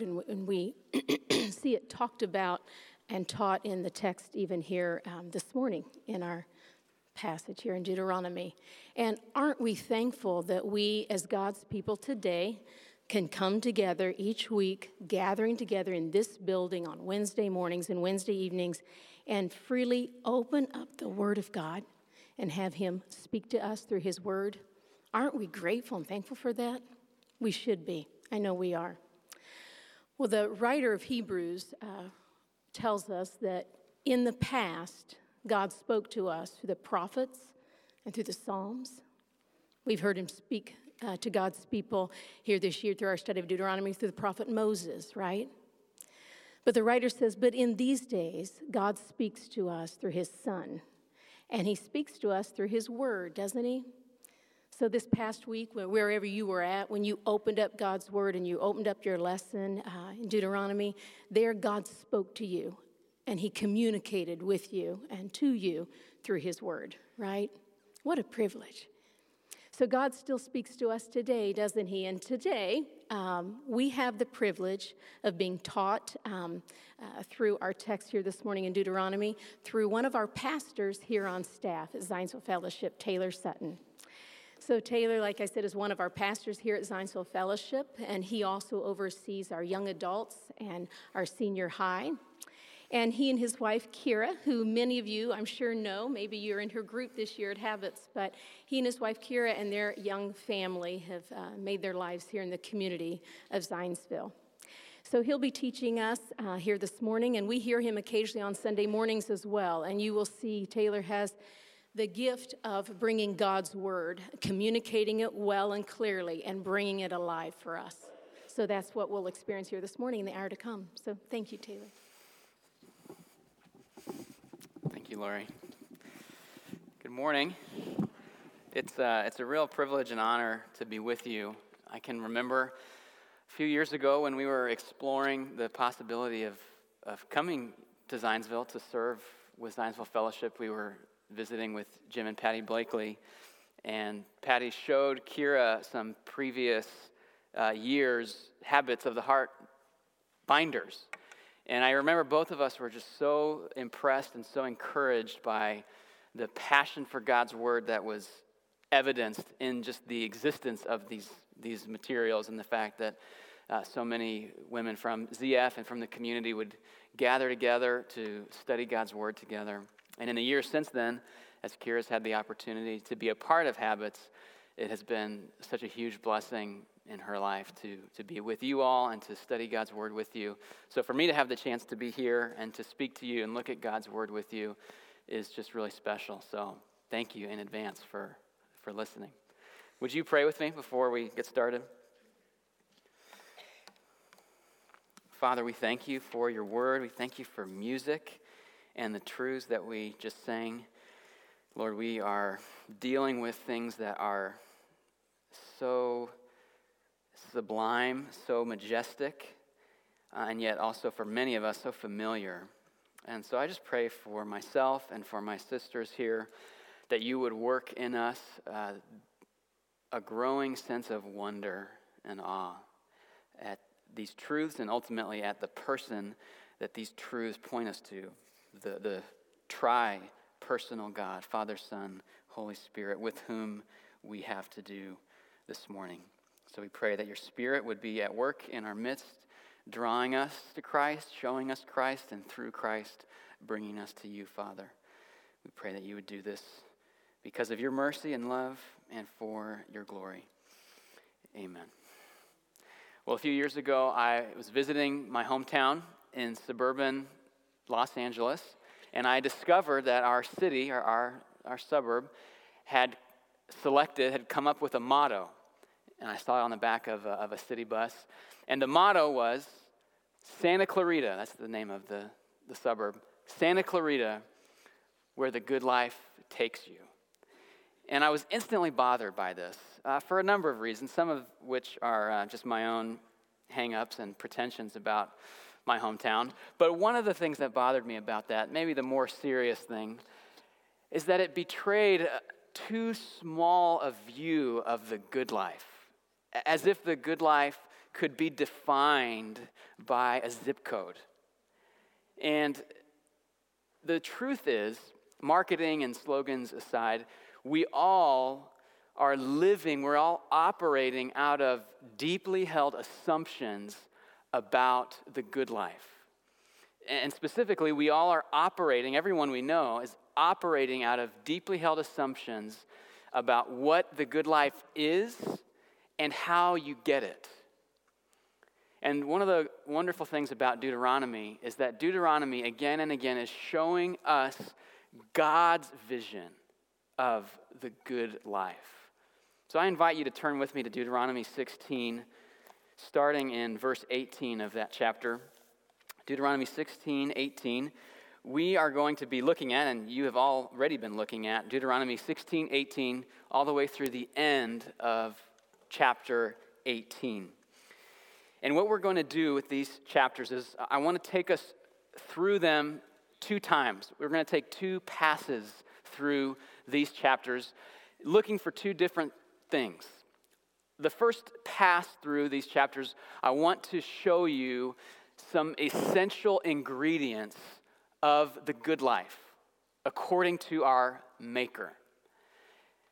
Word, and, and we see it talked about and taught in the text, even here um, this morning in our passage here in Deuteronomy. And aren't we thankful that we, as God's people today, can come together each week, gathering together in this building on Wednesday mornings and Wednesday evenings, and freely open up the Word of God and have Him speak to us through His Word? Aren't we grateful and thankful for that? We should be. I know we are. Well, the writer of Hebrews uh, tells us that in the past, God spoke to us through the prophets and through the Psalms. We've heard him speak uh, to God's people here this year through our study of Deuteronomy through the prophet Moses, right? But the writer says, But in these days, God speaks to us through his Son. And he speaks to us through his word, doesn't he? So, this past week, wherever you were at, when you opened up God's word and you opened up your lesson uh, in Deuteronomy, there God spoke to you and he communicated with you and to you through his word, right? What a privilege. So, God still speaks to us today, doesn't he? And today, um, we have the privilege of being taught um, uh, through our text here this morning in Deuteronomy through one of our pastors here on staff at Zionsville Fellowship, Taylor Sutton. So, Taylor, like I said, is one of our pastors here at Zionsville Fellowship, and he also oversees our young adults and our senior high. And he and his wife, Kira, who many of you, I'm sure, know, maybe you're in her group this year at Habits, but he and his wife, Kira, and their young family have uh, made their lives here in the community of Zionsville. So he'll be teaching us uh, here this morning, and we hear him occasionally on Sunday mornings as well. And you will see Taylor has the gift of bringing God's word, communicating it well and clearly, and bringing it alive for us. So that's what we'll experience here this morning in the hour to come. So thank you, Taylor. Thank you, Lori. Good morning. It's, uh, it's a real privilege and honor to be with you. I can remember a few years ago when we were exploring the possibility of, of coming to Zionsville to serve with Zionsville Fellowship. We were visiting with Jim and Patty Blakely, and Patty showed Kira some previous uh, years' habits of the heart binders and I remember both of us were just so impressed and so encouraged by the passion for God's word that was evidenced in just the existence of these, these materials and the fact that uh, so many women from ZF and from the community would gather together to study God's word together. And in the years since then, as Kira's had the opportunity to be a part of Habits, it has been such a huge blessing in her life to, to be with you all and to study God's Word with you. So, for me to have the chance to be here and to speak to you and look at God's Word with you is just really special. So, thank you in advance for, for listening. Would you pray with me before we get started? Father, we thank you for your word. We thank you for music and the truths that we just sang. Lord, we are dealing with things that are so sublime, so majestic, uh, and yet also for many of us so familiar. And so I just pray for myself and for my sisters here that you would work in us uh, a growing sense of wonder and awe at these truths and ultimately at the person that these truths point us to the, the tri personal God, Father, Son, Holy Spirit, with whom we have to do this morning. So we pray that your Spirit would be at work in our midst, drawing us to Christ, showing us Christ, and through Christ, bringing us to you, Father. We pray that you would do this because of your mercy and love and for your glory. Amen. Well, a few years ago, I was visiting my hometown in suburban Los Angeles, and I discovered that our city, or our, our suburb, had selected, had come up with a motto and I saw it on the back of a, of a city bus. And the motto was Santa Clarita, that's the name of the, the suburb, Santa Clarita, where the good life takes you. And I was instantly bothered by this uh, for a number of reasons, some of which are uh, just my own hangups and pretensions about my hometown. But one of the things that bothered me about that, maybe the more serious thing, is that it betrayed uh, too small a view of the good life as if the good life could be defined by a zip code. And the truth is, marketing and slogans aside, we all are living, we're all operating out of deeply held assumptions about the good life. And specifically, we all are operating, everyone we know is operating out of deeply held assumptions about what the good life is and how you get it. And one of the wonderful things about Deuteronomy is that Deuteronomy again and again is showing us God's vision of the good life. So I invite you to turn with me to Deuteronomy 16, starting in verse 18 of that chapter. Deuteronomy 16, 18. We are going to be looking at, and you have already been looking at, Deuteronomy 16, 18, all the way through the end of chapter 18. And what we're going to do with these chapters is I want to take us through them two times. We're going to take two passes through these chapters, looking for two different things. The first pass through these chapters, I want to show you some essential ingredients of the good life according to our Maker.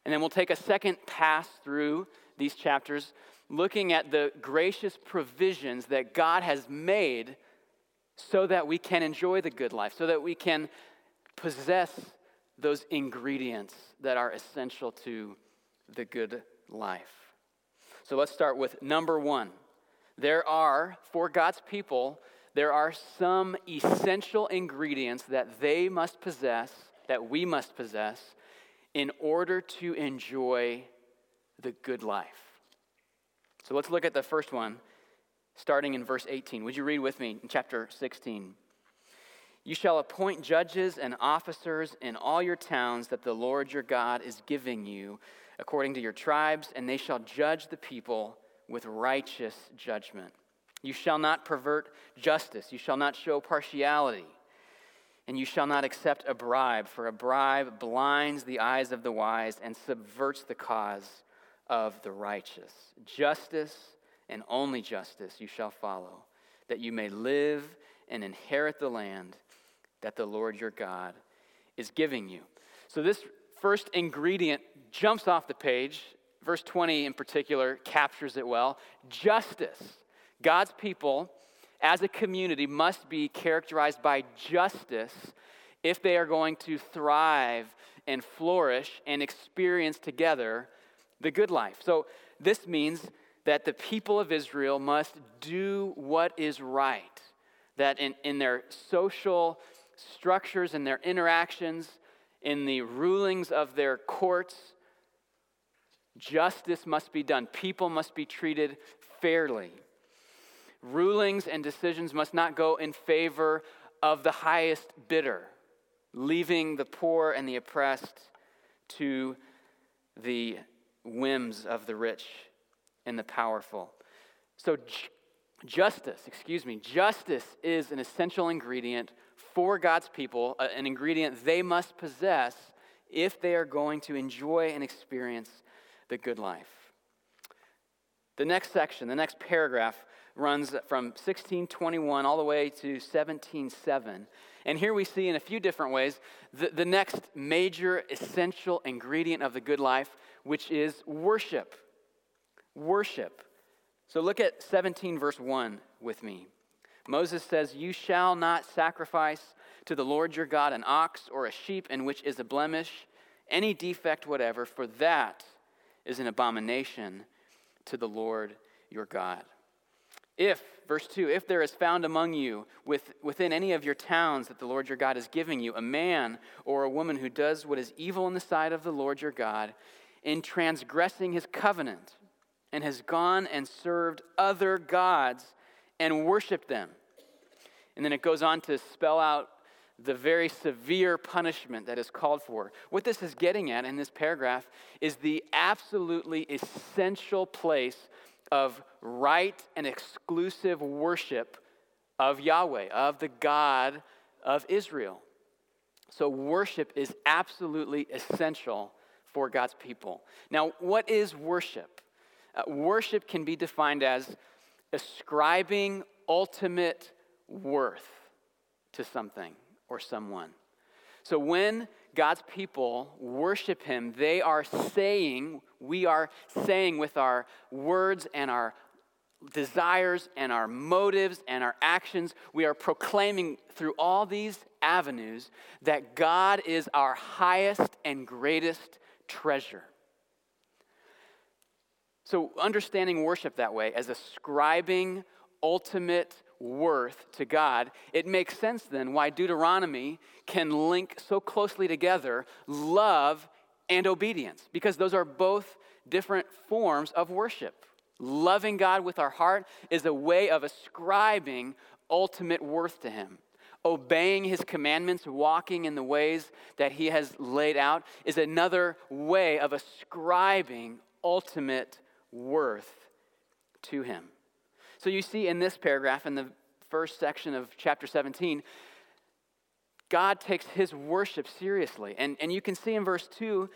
And then we'll take a second pass through these chapters looking at the gracious provisions that God has made so that we can enjoy the good life, so that we can possess those ingredients that are essential to the good life. So let's start with number one. There are, for God's people, there are some essential ingredients that they must possess, that we must possess, in order to enjoy the good life. So let's look at the first one, starting in verse 18. Would you read with me in chapter 16? You shall appoint judges and officers in all your towns that the Lord your God is giving you, according to your tribes, and they shall judge the people with righteous judgment. You shall not pervert justice, you shall not show partiality, and you shall not accept a bribe, for a bribe blinds the eyes of the wise and subverts the cause of the righteous. Justice and only justice you shall follow, that you may live and inherit the land that the Lord your God is giving you. So, this first ingredient jumps off the page. Verse 20 in particular captures it well. Justice. God's people, as a community, must be characterized by justice if they are going to thrive and flourish and experience together the good life. So, this means that the people of Israel must do what is right, that in, in their social structures, in their interactions, in the rulings of their courts, justice must be done. People must be treated fairly. Rulings and decisions must not go in favor of the highest bidder, leaving the poor and the oppressed to the whims of the rich and the powerful. So, justice, excuse me, justice is an essential ingredient for God's people, uh, an ingredient they must possess if they are going to enjoy and experience the good life. The next section, the next paragraph, runs from 1621 all the way to 17:7. And here we see in a few different ways the, the next major essential ingredient of the good life, which is worship. Worship. So look at 17, verse 1 with me. Moses says, You shall not sacrifice to the Lord your God an ox or a sheep in which is a blemish, any defect whatever, for that is an abomination to the Lord your God. If, verse 2, if there is found among you with, within any of your towns that the Lord your God is giving you a man or a woman who does what is evil in the sight of the Lord your God, in transgressing his covenant, and has gone and served other gods and worshiped them. And then it goes on to spell out the very severe punishment that is called for. What this is getting at in this paragraph is the absolutely essential place of right and exclusive worship of Yahweh, of the God of Israel. So, worship is absolutely essential for God's people. Now, what is worship? Uh, worship can be defined as ascribing ultimate worth to something or someone. So when God's people worship Him, they are saying, we are saying with our words and our desires and our motives and our actions, we are proclaiming through all these avenues that God is our highest and greatest treasure. So, understanding worship that way as ascribing ultimate worth to God, it makes sense then why Deuteronomy can link so closely together love and obedience, because those are both different forms of worship. Loving God with our heart is a way of ascribing ultimate worth to Him. Obeying His commandments, walking in the ways that He has laid out, is another way of ascribing ultimate worth to Him. So you see in this paragraph, in the first section of chapter 17, God takes his worship seriously. And, and you can see in verse 2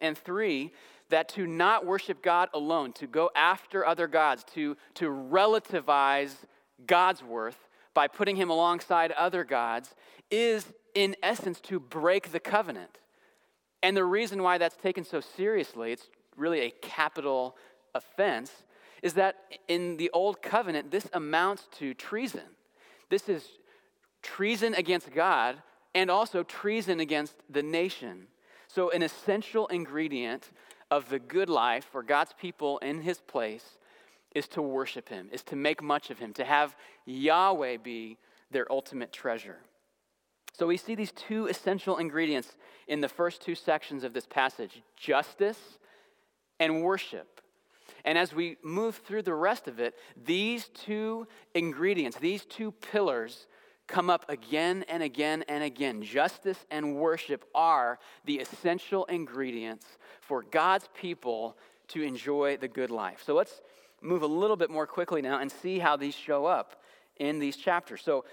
and 3 that to not worship God alone, to go after other gods, to, to relativize God's worth by putting him alongside other gods, is in essence to break the covenant. And the reason why that's taken so seriously, it's really a capital offense, is that in the old covenant, this amounts to treason. This is treason against God and also treason against the nation. So, an essential ingredient of the good life for God's people in his place is to worship him, is to make much of him, to have Yahweh be their ultimate treasure. So, we see these two essential ingredients in the first two sections of this passage justice and worship. And as we move through the rest of it, these two ingredients, these two pillars, come up again and again and again. Justice and worship are the essential ingredients for God's people to enjoy the good life. So let's move a little bit more quickly now and see how these show up in these chapters. So,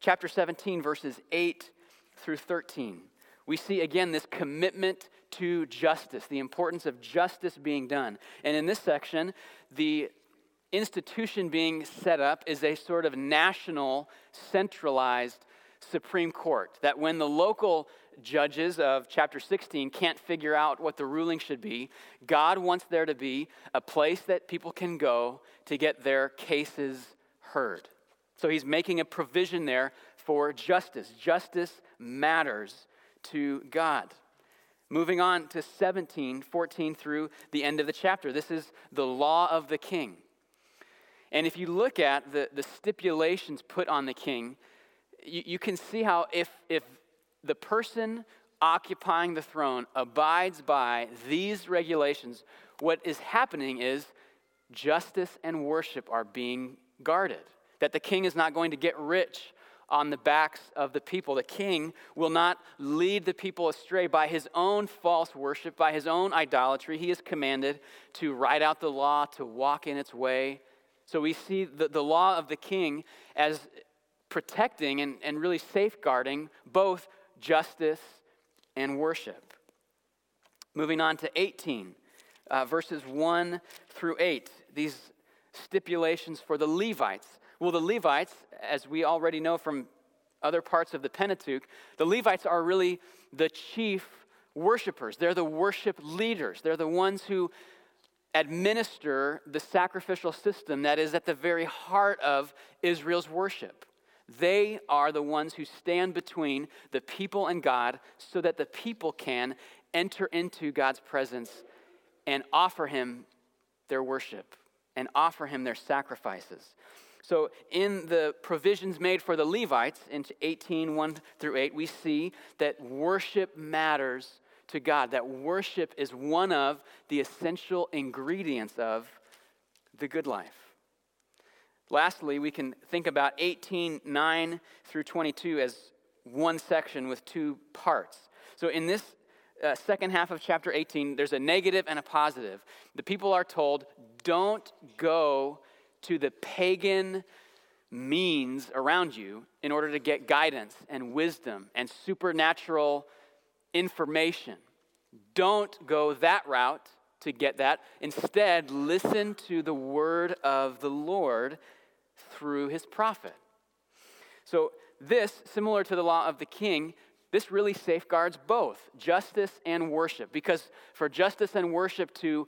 chapter 17, verses 8 through 13 we see again this commitment to justice, the importance of justice being done. And in this section, the institution being set up is a sort of national, centralized Supreme Court. That when the local judges of chapter 16 can't figure out what the ruling should be, God wants there to be a place that people can go to get their cases heard. So he's making a provision there for justice. Justice matters to God. Moving on to 17, 14 through the end of the chapter. This is the law of the king. And if you look at the, the stipulations put on the king, you, you can see how if, if the person occupying the throne abides by these regulations, what is happening is justice and worship are being guarded. That the king is not going to get rich on the backs of the people. The king will not lead the people astray by his own false worship, by his own idolatry. He is commanded to write out the law, to walk in its way. So we see the, the law of the king as protecting and, and really safeguarding both justice and worship. Moving on to 18, uh, verses 1 through 8, these stipulations for the Levites. Well, the Levites, as we already know from other parts of the Pentateuch, the Levites are really the chief worshipers. They're the worship leaders. They're the ones who administer the sacrificial system that is at the very heart of Israel's worship. They are the ones who stand between the people and God so that the people can enter into God's presence and offer Him their worship and offer Him their sacrifices. So, in the provisions made for the Levites in 18 1 through 8, we see that worship matters to God, that worship is one of the essential ingredients of the good life. Lastly, we can think about 18 9 through 22 as one section with two parts. So, in this uh, second half of chapter 18, there's a negative and a positive. The people are told, don't go to the pagan means around you in order to get guidance and wisdom and supernatural information. Don't go that route to get that. Instead, listen to the word of the Lord through his prophet. So, this, similar to the law of the king, this really safeguards both justice and worship. Because for justice and worship to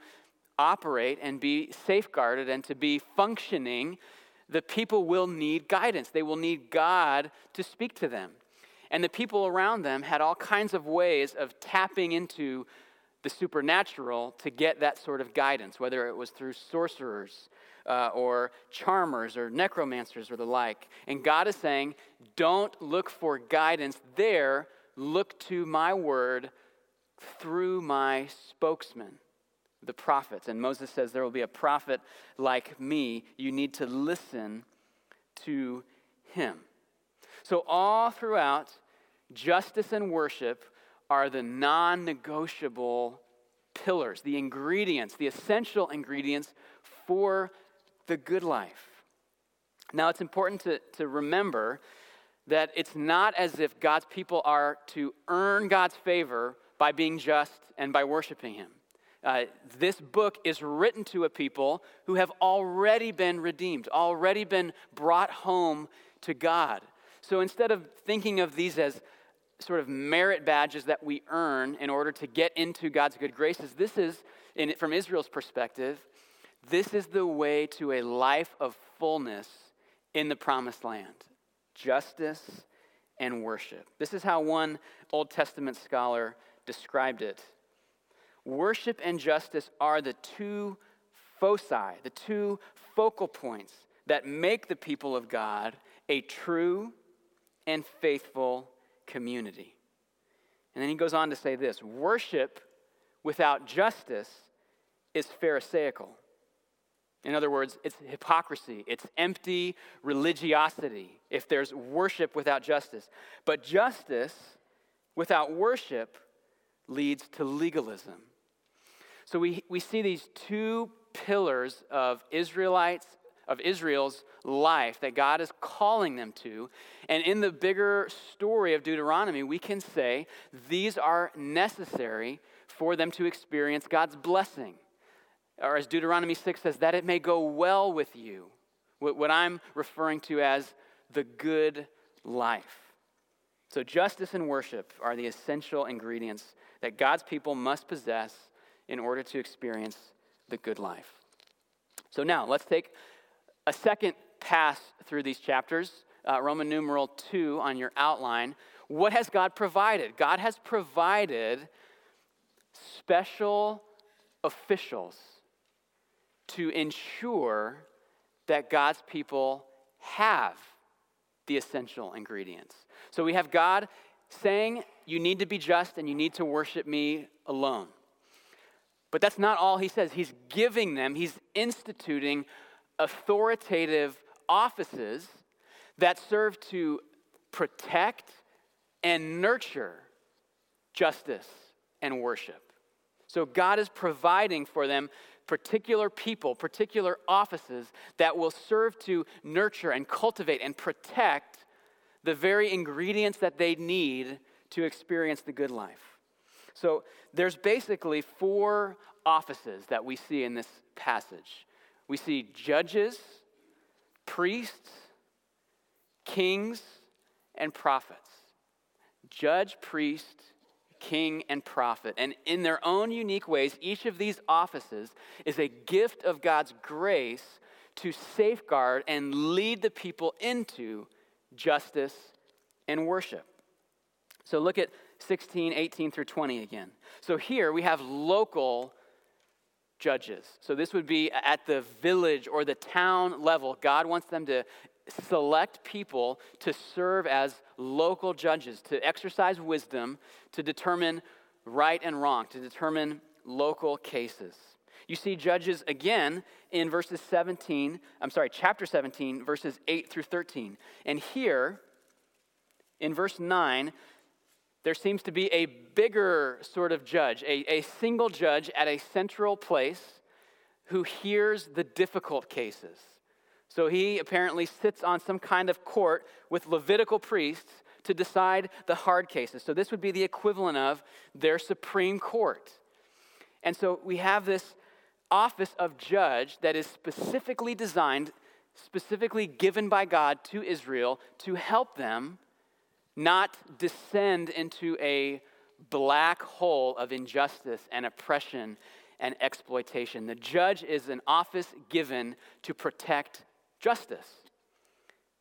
operate and be safeguarded and to be functioning, the people will need guidance. They will need God to speak to them. And the people around them had all kinds of ways of tapping into the supernatural to get that sort of guidance, whether it was through sorcerers uh, or charmers or necromancers or the like. And God is saying, don't look for guidance there, look to my word through my spokesman, the prophets. And Moses says, There will be a prophet like me. You need to listen to him. So, all throughout, justice and worship are the non negotiable pillars, the ingredients, the essential ingredients for the good life. Now, it's important to, to remember that it's not as if God's people are to earn God's favor by being just and by worshiping Him. Uh, this book is written to a people who have already been redeemed, already been brought home to God. So instead of thinking of these as sort of merit badges that we earn in order to get into God's good graces, this is, in, from Israel's perspective, this is the way to a life of fullness in the promised land justice and worship. This is how one Old Testament scholar described it. Worship and justice are the two foci, the two focal points that make the people of God a true and faithful community. And then he goes on to say this worship without justice is Pharisaical. In other words, it's hypocrisy, it's empty religiosity if there's worship without justice. But justice without worship leads to legalism. So we, we see these two pillars of Israelites, of Israel's life that God is calling them to. And in the bigger story of Deuteronomy, we can say these are necessary for them to experience God's blessing or as Deuteronomy 6 says, that it may go well with you. What I'm referring to as the good life. So, justice and worship are the essential ingredients that God's people must possess in order to experience the good life. So, now let's take a second pass through these chapters. Uh, Roman numeral 2 on your outline. What has God provided? God has provided special officials to ensure that God's people have the essential ingredients. So we have God saying, You need to be just and you need to worship me alone. But that's not all he says. He's giving them, he's instituting authoritative offices that serve to protect and nurture justice and worship. So God is providing for them particular people, particular offices that will serve to nurture and cultivate and protect the very ingredients that they need to experience the good life. So there's basically four offices that we see in this passage. We see judges, priests, kings, and prophets. Judge, priest, king, and prophet. And in their own unique ways, each of these offices is a gift of God's grace to safeguard and lead the people into justice and worship. So look at 16, 18 through 20 again. So here we have local judges. So this would be at the village or the town level. God wants them to select people to serve as local judges, to exercise wisdom, to determine right and wrong, to determine local cases. You see judges again in verses 17, I'm sorry, chapter 17, verses 8 through 13. And here, in verse 9, there seems to be a bigger sort of judge, a, a single judge at a central place who hears the difficult cases. So he apparently sits on some kind of court with Levitical priests to decide the hard cases. So this would be the equivalent of their Supreme Court. And so we have this office of judge that is specifically designed, specifically given by God to Israel to help them not descend into a black hole of injustice and oppression and exploitation. The judge is an office given to protect justice.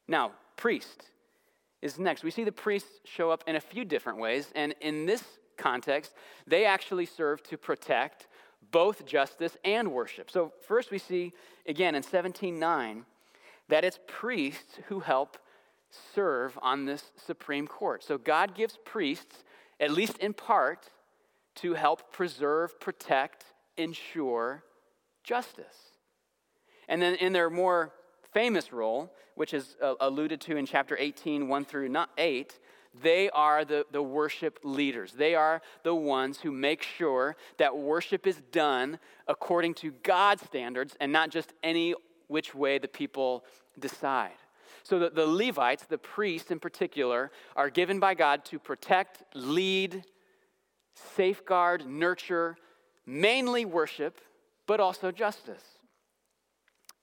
Now, priest is next. We see the priests show up in a few different ways, and in this context, they actually serve to protect both justice and worship. So, first we see again in 17:9 that it's priests who help serve on this Supreme Court. So, God gives priests, at least in part, to help preserve, protect, ensure justice. And then in their more famous role, which is uh, alluded to in chapter 18, 1 through 8, they are the, the worship leaders. They are the ones who make sure that worship is done according to God's standards and not just any which way the people decide. So the, Levites, the priests in particular, are given by God to protect, lead, safeguard, nurture, mainly worship, but also justice.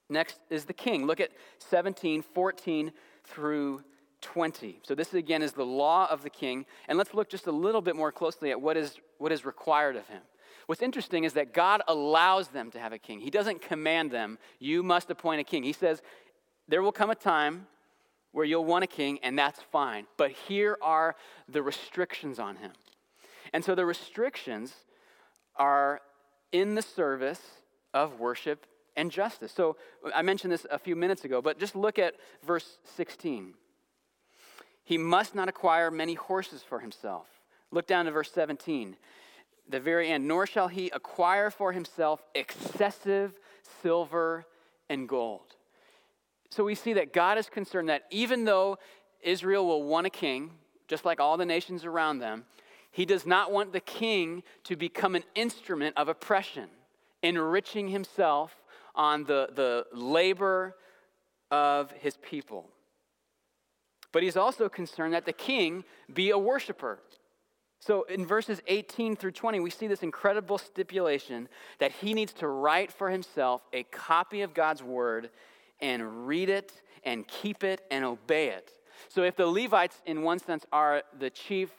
Next is the king. Look at 17, 14 through 20. So this again is the law of the king. And let's look just a little bit more closely at what is, what is required of him. What's interesting is that God allows them to have a king. He doesn't command them, you must appoint a king. He says, there will come a time where you'll want a king, and that's fine. But here are the restrictions on him. And so the restrictions are in the service of worship and justice. So I mentioned this a few minutes ago, but just look at verse 16. He must not acquire many horses for himself. Look down to verse 17, the very end. Nor shall he acquire for himself excessive silver and gold. So we see that God is concerned that even though Israel will want a king, just like all the nations around them, he does not want the king to become an instrument of oppression, enriching himself on the, the labor of his people. But he's also concerned that the king be a worshiper. So in verses 18 through 20, we see this incredible stipulation that he needs to write for himself a copy of God's word and read it and keep it and obey it. So if the Levites, in one sense, are the chief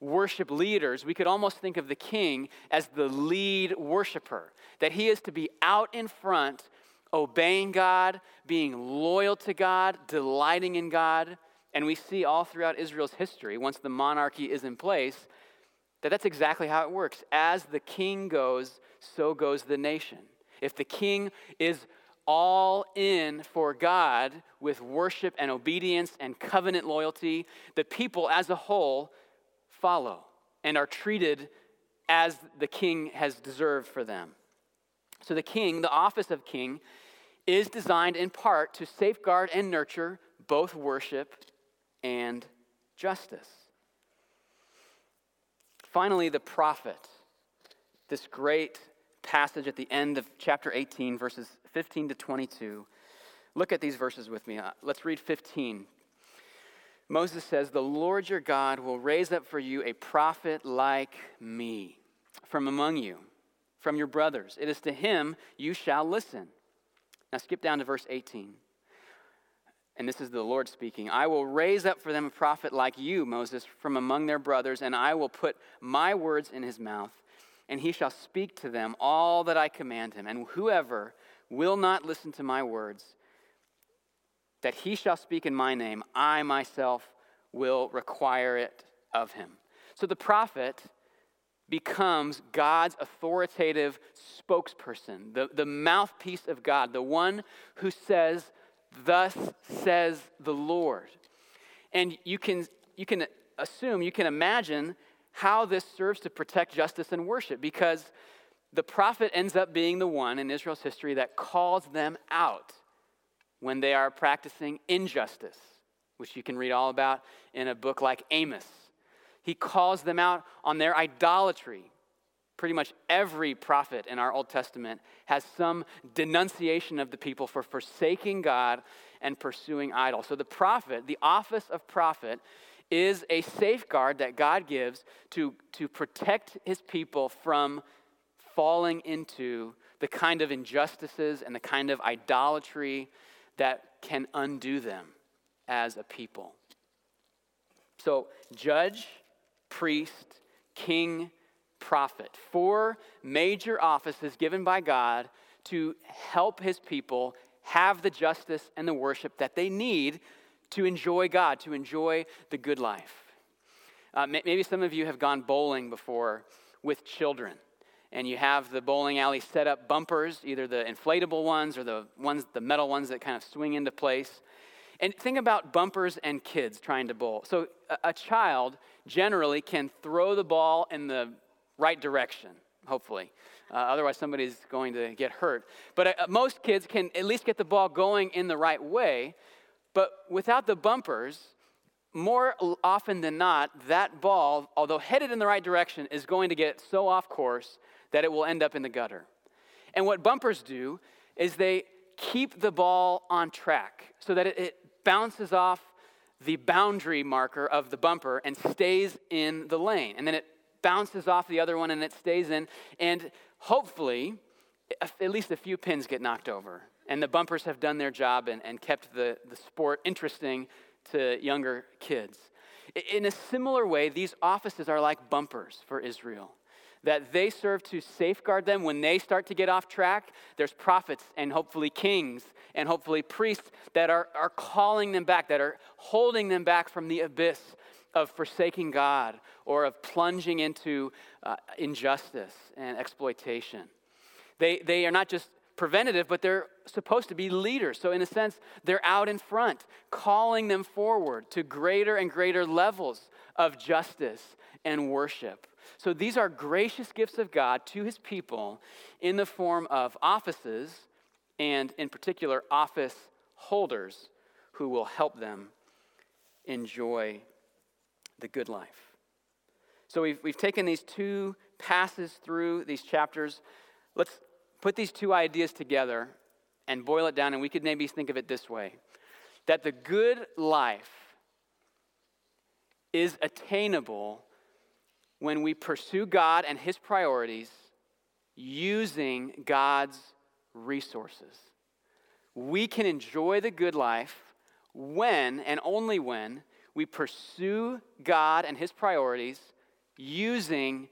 worship leaders, we could almost think of the king as the lead worshiper, that he is to be out in front, obeying God, being loyal to God, delighting in God. And we see all throughout Israel's history, once the monarchy is in place, that that's exactly how it works. As the king goes, so goes the nation. If the king is all in for God with worship and obedience and covenant loyalty, the people as a whole follow and are treated as the king has deserved for them. So, the king, the office of king, is designed in part to safeguard and nurture both worship and justice. Finally, the prophet, this great passage at the end of chapter 18, verses 15 to 22. Look at these verses with me. Uh, let's read 15. Moses says, The Lord your God will raise up for you a prophet like me from among you, from your brothers. It is to him you shall listen. Now skip down to verse 18. And this is the Lord speaking I will raise up for them a prophet like you, Moses, from among their brothers, and I will put my words in his mouth, and he shall speak to them all that I command him. And whoever will not listen to my words, that he shall speak in my name, I myself will require it of him. So the prophet becomes God's authoritative spokesperson, the, the mouthpiece of God, the one who says, Thus says the Lord. And you can, you can assume, you can imagine how this serves to protect justice and worship because the prophet ends up being the one in Israel's history that calls them out when they are practicing injustice, which you can read all about in a book like Amos. He calls them out on their idolatry. Pretty much every prophet in our Old Testament has some denunciation of the people for forsaking God and pursuing idols. So the prophet, the office of prophet, is a safeguard that God gives to, to protect his people from falling into the kind of injustices and the kind of idolatry that can undo them as a people. So, judge, priest, king, prophet. Four major offices given by God to help his people have the justice and the worship that they need to enjoy God, to enjoy the good life. Uh, maybe some of you have gone bowling before with children, and you have the bowling alley set up bumpers, either the inflatable ones or the ones, the metal ones that kind of swing into place. And think about bumpers and kids trying to bowl. So a, a child generally can throw the ball in the right direction, hopefully. Uh, otherwise, somebody's going to get hurt. But uh, most kids can at least get the ball going in the right way. But without the bumpers, more often than not, that ball, although headed in the right direction, is going to get so off course that it will end up in the gutter. And what bumpers do is they keep the ball on track so that it, bounces off the boundary marker of the bumper and stays in the lane. And then it bounces off the other one and it stays in. And hopefully, at least a few pins get knocked over. And the bumpers have done their job and, and kept the, the sport interesting to younger kids. In a similar way, these offices are like bumpers for Israel that they serve to safeguard them when they start to get off track. There's prophets and hopefully kings and hopefully priests that are, are calling them back, that are holding them back from the abyss of forsaking God or of plunging into uh, injustice and exploitation. They, they are not just preventative, but they're supposed to be leaders. So, in a sense, they're out in front, calling them forward to greater and greater levels of justice and worship. So these are gracious gifts of God to his people in the form of offices and, in particular, office holders who will help them enjoy the good life. So we've, we've taken these two passes through these chapters. Let's put these two ideas together and boil it down, and we could maybe think of it this way that the good life is attainable when we pursue God and His priorities using God's resources. We can enjoy the good life when and only when we pursue God and His priorities using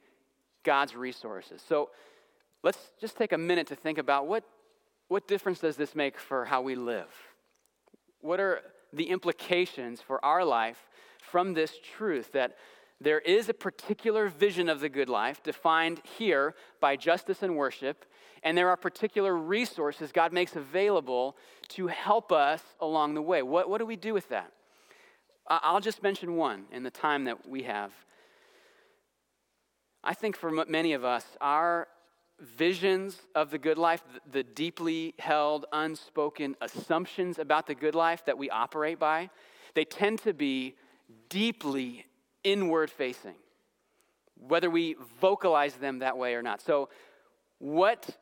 God's resources. So let's just take a minute to think about what, what difference does this make for how we live? What are the implications for our life from this truth that there is a particular vision of the good life defined here by justice and worship, and there are particular resources God makes available to help us along the way. What, what do we do with that? I'll just mention one in the time that we have. I think for many of us, our visions of the good life, the deeply held, unspoken assumptions about the good life that we operate by, they tend to be deeply inward facing, whether we vocalize them that way or not. So, what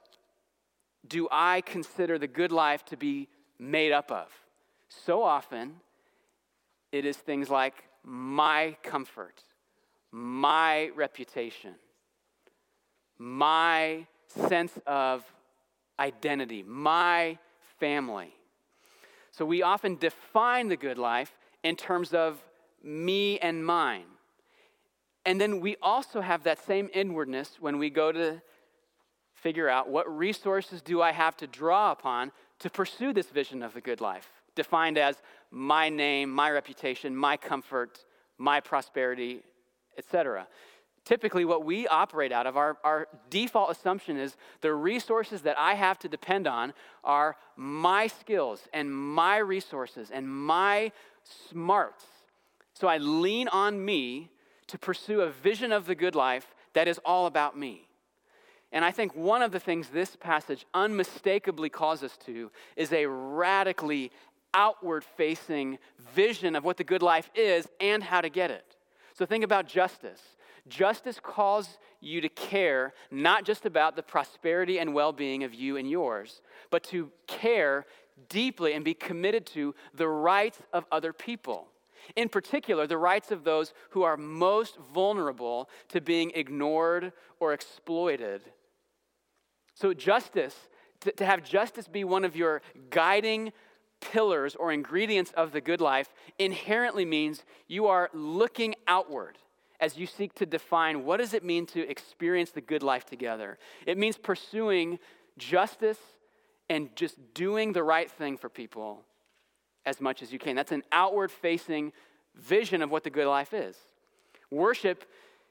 do I consider the good life to be made up of? So often, it is things like my comfort, my reputation, my sense of identity, my family. So we often define the good life in terms of me and mine. And then we also have that same inwardness when we go to figure out what resources do I have to draw upon to pursue this vision of the good life, defined as my name, my reputation, my comfort, my prosperity, etc. Typically, what we operate out of, our, our default assumption is the resources that I have to depend on are my skills and my resources and my smarts so I lean on me to pursue a vision of the good life that is all about me. And I think one of the things this passage unmistakably calls us to is a radically outward facing vision of what the good life is and how to get it. So think about justice. Justice calls you to care not just about the prosperity and well being of you and yours, but to care deeply and be committed to the rights of other people. In particular, the rights of those who are most vulnerable to being ignored or exploited So, justice, to, to have justice be one of your guiding pillars or ingredients of the good life, inherently means you are looking outward as you seek to define what does it mean to experience the good life together. It means pursuing justice and just doing the right thing for people as much as you can. That's an outward facing vision of what the good life is. Worship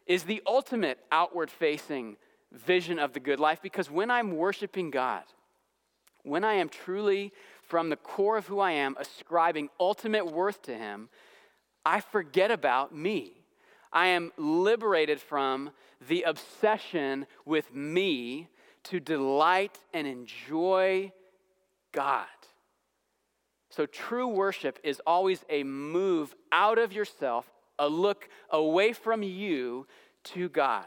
is the ultimate outward facing vision of the good life because when I'm worshiping God, when I am truly from the core of who I am ascribing ultimate worth to Him, I forget about me. I am liberated from the obsession with me to delight and enjoy God. So, true worship is always a move out of yourself, a look away from you to God.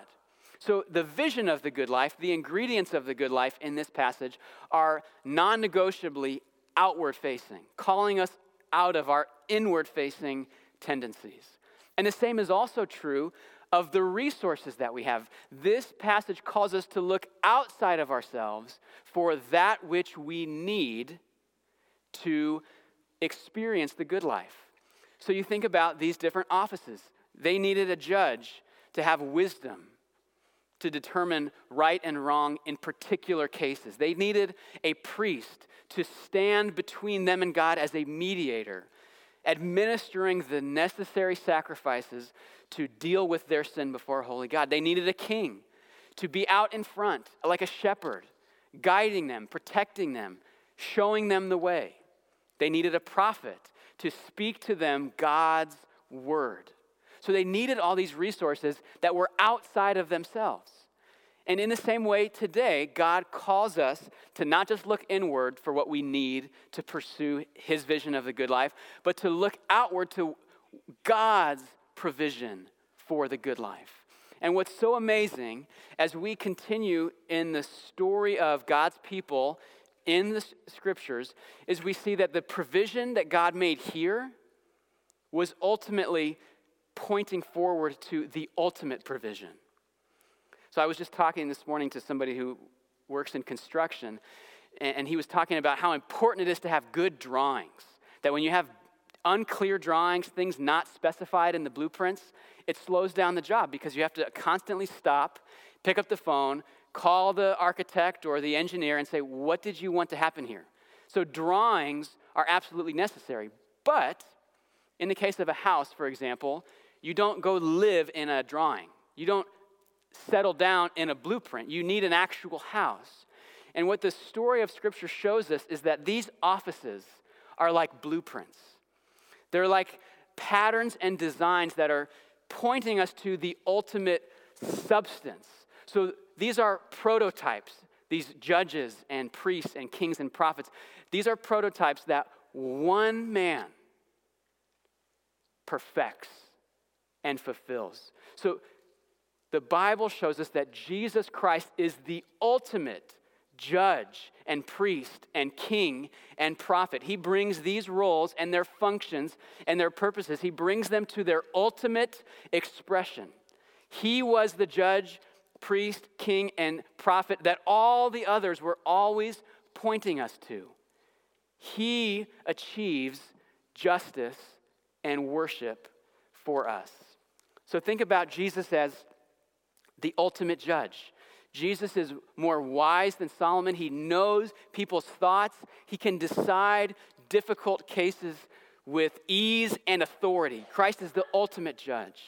So, the vision of the good life, the ingredients of the good life in this passage are non negotiably outward facing, calling us out of our inward facing tendencies. And the same is also true of the resources that we have. This passage calls us to look outside of ourselves for that which we need to experience the good life. So you think about these different offices. They needed a judge to have wisdom to determine right and wrong in particular cases. They needed a priest to stand between them and God as a mediator, administering the necessary sacrifices to deal with their sin before holy God. They needed a king to be out in front like a shepherd, guiding them, protecting them, showing them the way. They needed a prophet to speak to them God's word. So they needed all these resources that were outside of themselves. And in the same way, today, God calls us to not just look inward for what we need to pursue His vision of the good life, but to look outward to God's provision for the good life. And what's so amazing as we continue in the story of God's people in the scriptures is we see that the provision that God made here was ultimately pointing forward to the ultimate provision. So I was just talking this morning to somebody who works in construction, and he was talking about how important it is to have good drawings. That when you have unclear drawings, things not specified in the blueprints, it slows down the job because you have to constantly stop, pick up the phone, call the architect or the engineer and say, What did you want to happen here? So, drawings are absolutely necessary. But in the case of a house, for example, you don't go live in a drawing. You don't settle down in a blueprint. You need an actual house. And what the story of Scripture shows us is that these offices are like blueprints. They're like patterns and designs that are pointing us to the ultimate substance. So these are prototypes, these judges and priests and kings and prophets. These are prototypes that one man perfects and fulfills. So the Bible shows us that Jesus Christ is the ultimate judge and priest and king and prophet. He brings these roles and their functions and their purposes, he brings them to their ultimate expression. He was the judge, priest, king, and prophet that all the others were always pointing us to. He achieves justice and worship for us. So think about Jesus as the ultimate judge. Jesus is more wise than Solomon. He knows people's thoughts. He can decide difficult cases with ease and authority. Christ is the ultimate judge.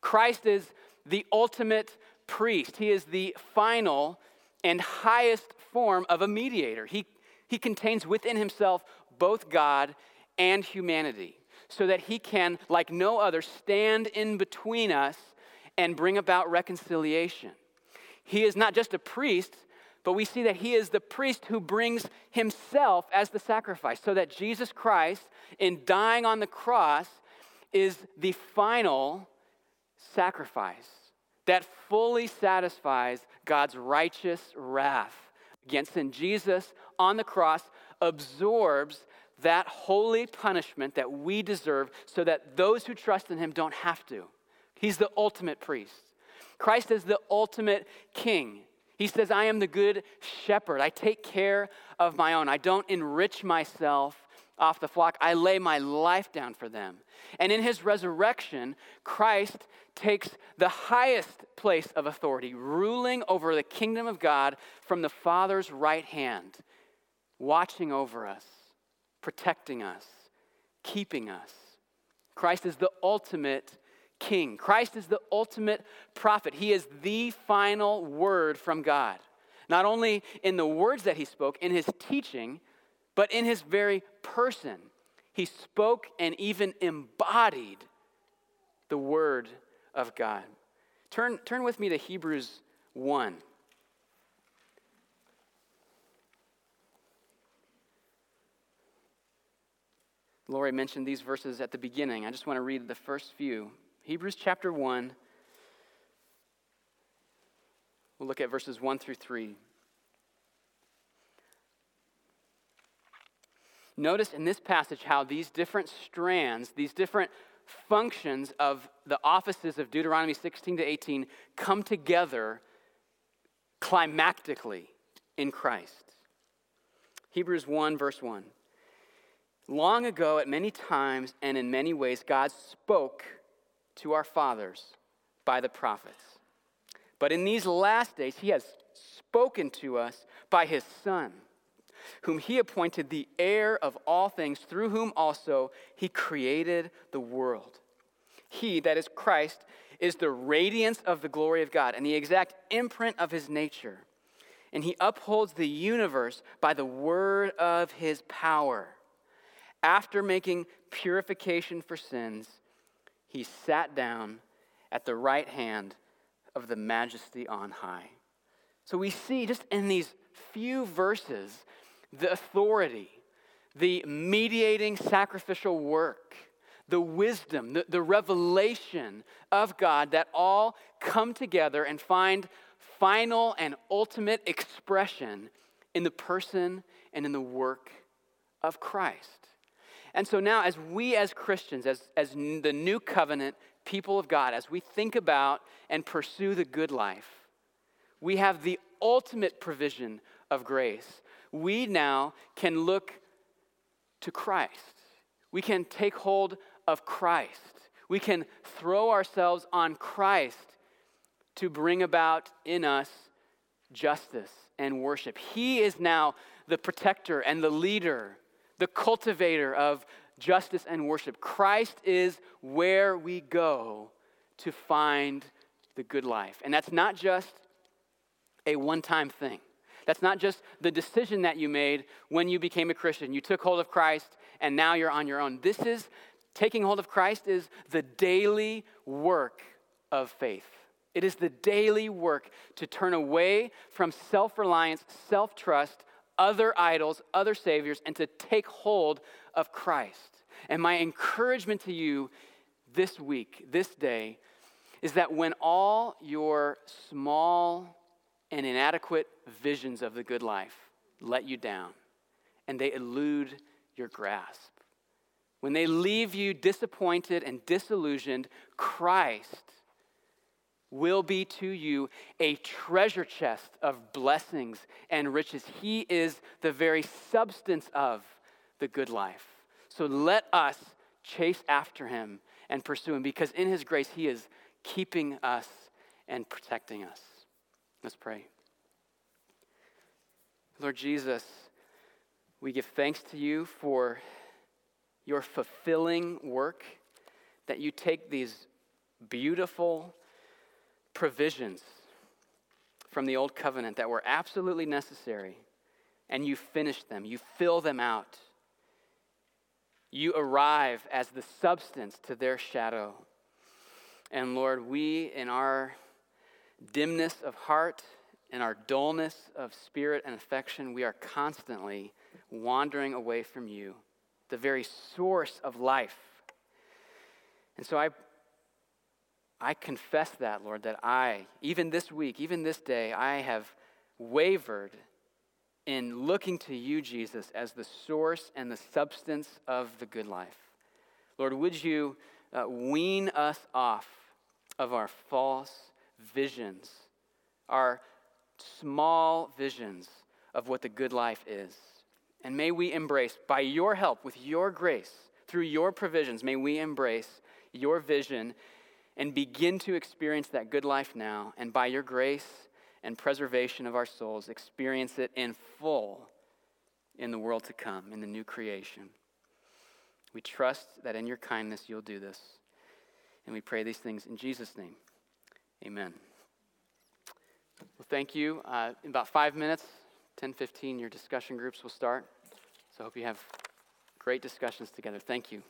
Christ is the ultimate priest. He is the final and highest form of a mediator. He, he contains within himself both God and humanity, so that he can, like no other, stand in between us and bring about reconciliation. He is not just a priest, but we see that he is the priest who brings himself as the sacrifice, so that Jesus Christ, in dying on the cross, is the final sacrifice that fully satisfies God's righteous wrath against sin. Jesus on the cross absorbs that holy punishment that we deserve so that those who trust in him don't have to. He's the ultimate priest. Christ is the ultimate king. He says, I am the good shepherd. I take care of my own. I don't enrich myself off the flock. I lay my life down for them. And in his resurrection, Christ takes the highest place of authority, ruling over the kingdom of God from the Father's right hand, watching over us, protecting us, keeping us. Christ is the ultimate king. Christ is the ultimate prophet. He is the final word from God. Not only in the words that he spoke, in his teaching, but in his very person. He spoke and even embodied the word of God. Turn, turn with me to Hebrews 1. Lori mentioned these verses at the beginning. I just want to read the first few. Hebrews chapter 1. We'll look at verses 1 through 3. Notice in this passage how these different strands, these different functions of the offices of Deuteronomy 16 to 18 come together climactically in Christ. Hebrews 1, verse 1. Long ago, at many times and in many ways, God spoke to our fathers by the prophets. But in these last days, He has spoken to us by His Son, whom He appointed the heir of all things, through whom also He created the world. He, that is Christ, is the radiance of the glory of God and the exact imprint of His nature. And He upholds the universe by the word of His power. After making purification for sins, he sat down at the right hand of the majesty on high. So we see just in these few verses the authority, the mediating sacrificial work, the wisdom, the, the revelation of God that all come together and find final and ultimate expression in the person and in the work of Christ. And so now, as we as Christians, as, as the new covenant people of God, as we think about and pursue the good life, we have the ultimate provision of grace. We now can look to Christ. We can take hold of Christ. We can throw ourselves on Christ to bring about in us justice and worship. He is now the protector and the leader the cultivator of justice and worship. Christ is where we go to find the good life. And that's not just a one time thing. That's not just the decision that you made when you became a Christian. You took hold of Christ and now you're on your own. This is taking hold of Christ is the daily work of faith. It is the daily work to turn away from self reliance, self trust, other idols, other saviors, and to take hold of Christ. And my encouragement to you this week, this day, is that when all your small and inadequate visions of the good life let you down and they elude your grasp, when they leave you disappointed and disillusioned, Christ will be to you a treasure chest of blessings and riches. He is the very substance of the good life. So let us chase after him and pursue him because in his grace, he is keeping us and protecting us. Let's pray. Lord Jesus, we give thanks to you for your fulfilling work, that you take these beautiful, provisions from the old covenant that were absolutely necessary, and you finish them, you fill them out. You arrive as the substance to their shadow. And Lord, we in our dimness of heart and our dullness of spirit and affection, we are constantly wandering away from you, the very source of life. And so I I confess that, Lord, that I, even this week, even this day, I have wavered in looking to you, Jesus, as the source and the substance of the good life. Lord, would you uh, wean us off of our false visions, our small visions of what the good life is. And may we embrace, by your help, with your grace, through your provisions, may we embrace your vision and begin to experience that good life now. And by your grace and preservation of our souls, experience it in full in the world to come, in the new creation. We trust that in your kindness you'll do this. And we pray these things in Jesus' name. Amen. Well, thank you. Uh, in about five minutes, 10, 15, your discussion groups will start. So I hope you have great discussions together. Thank you.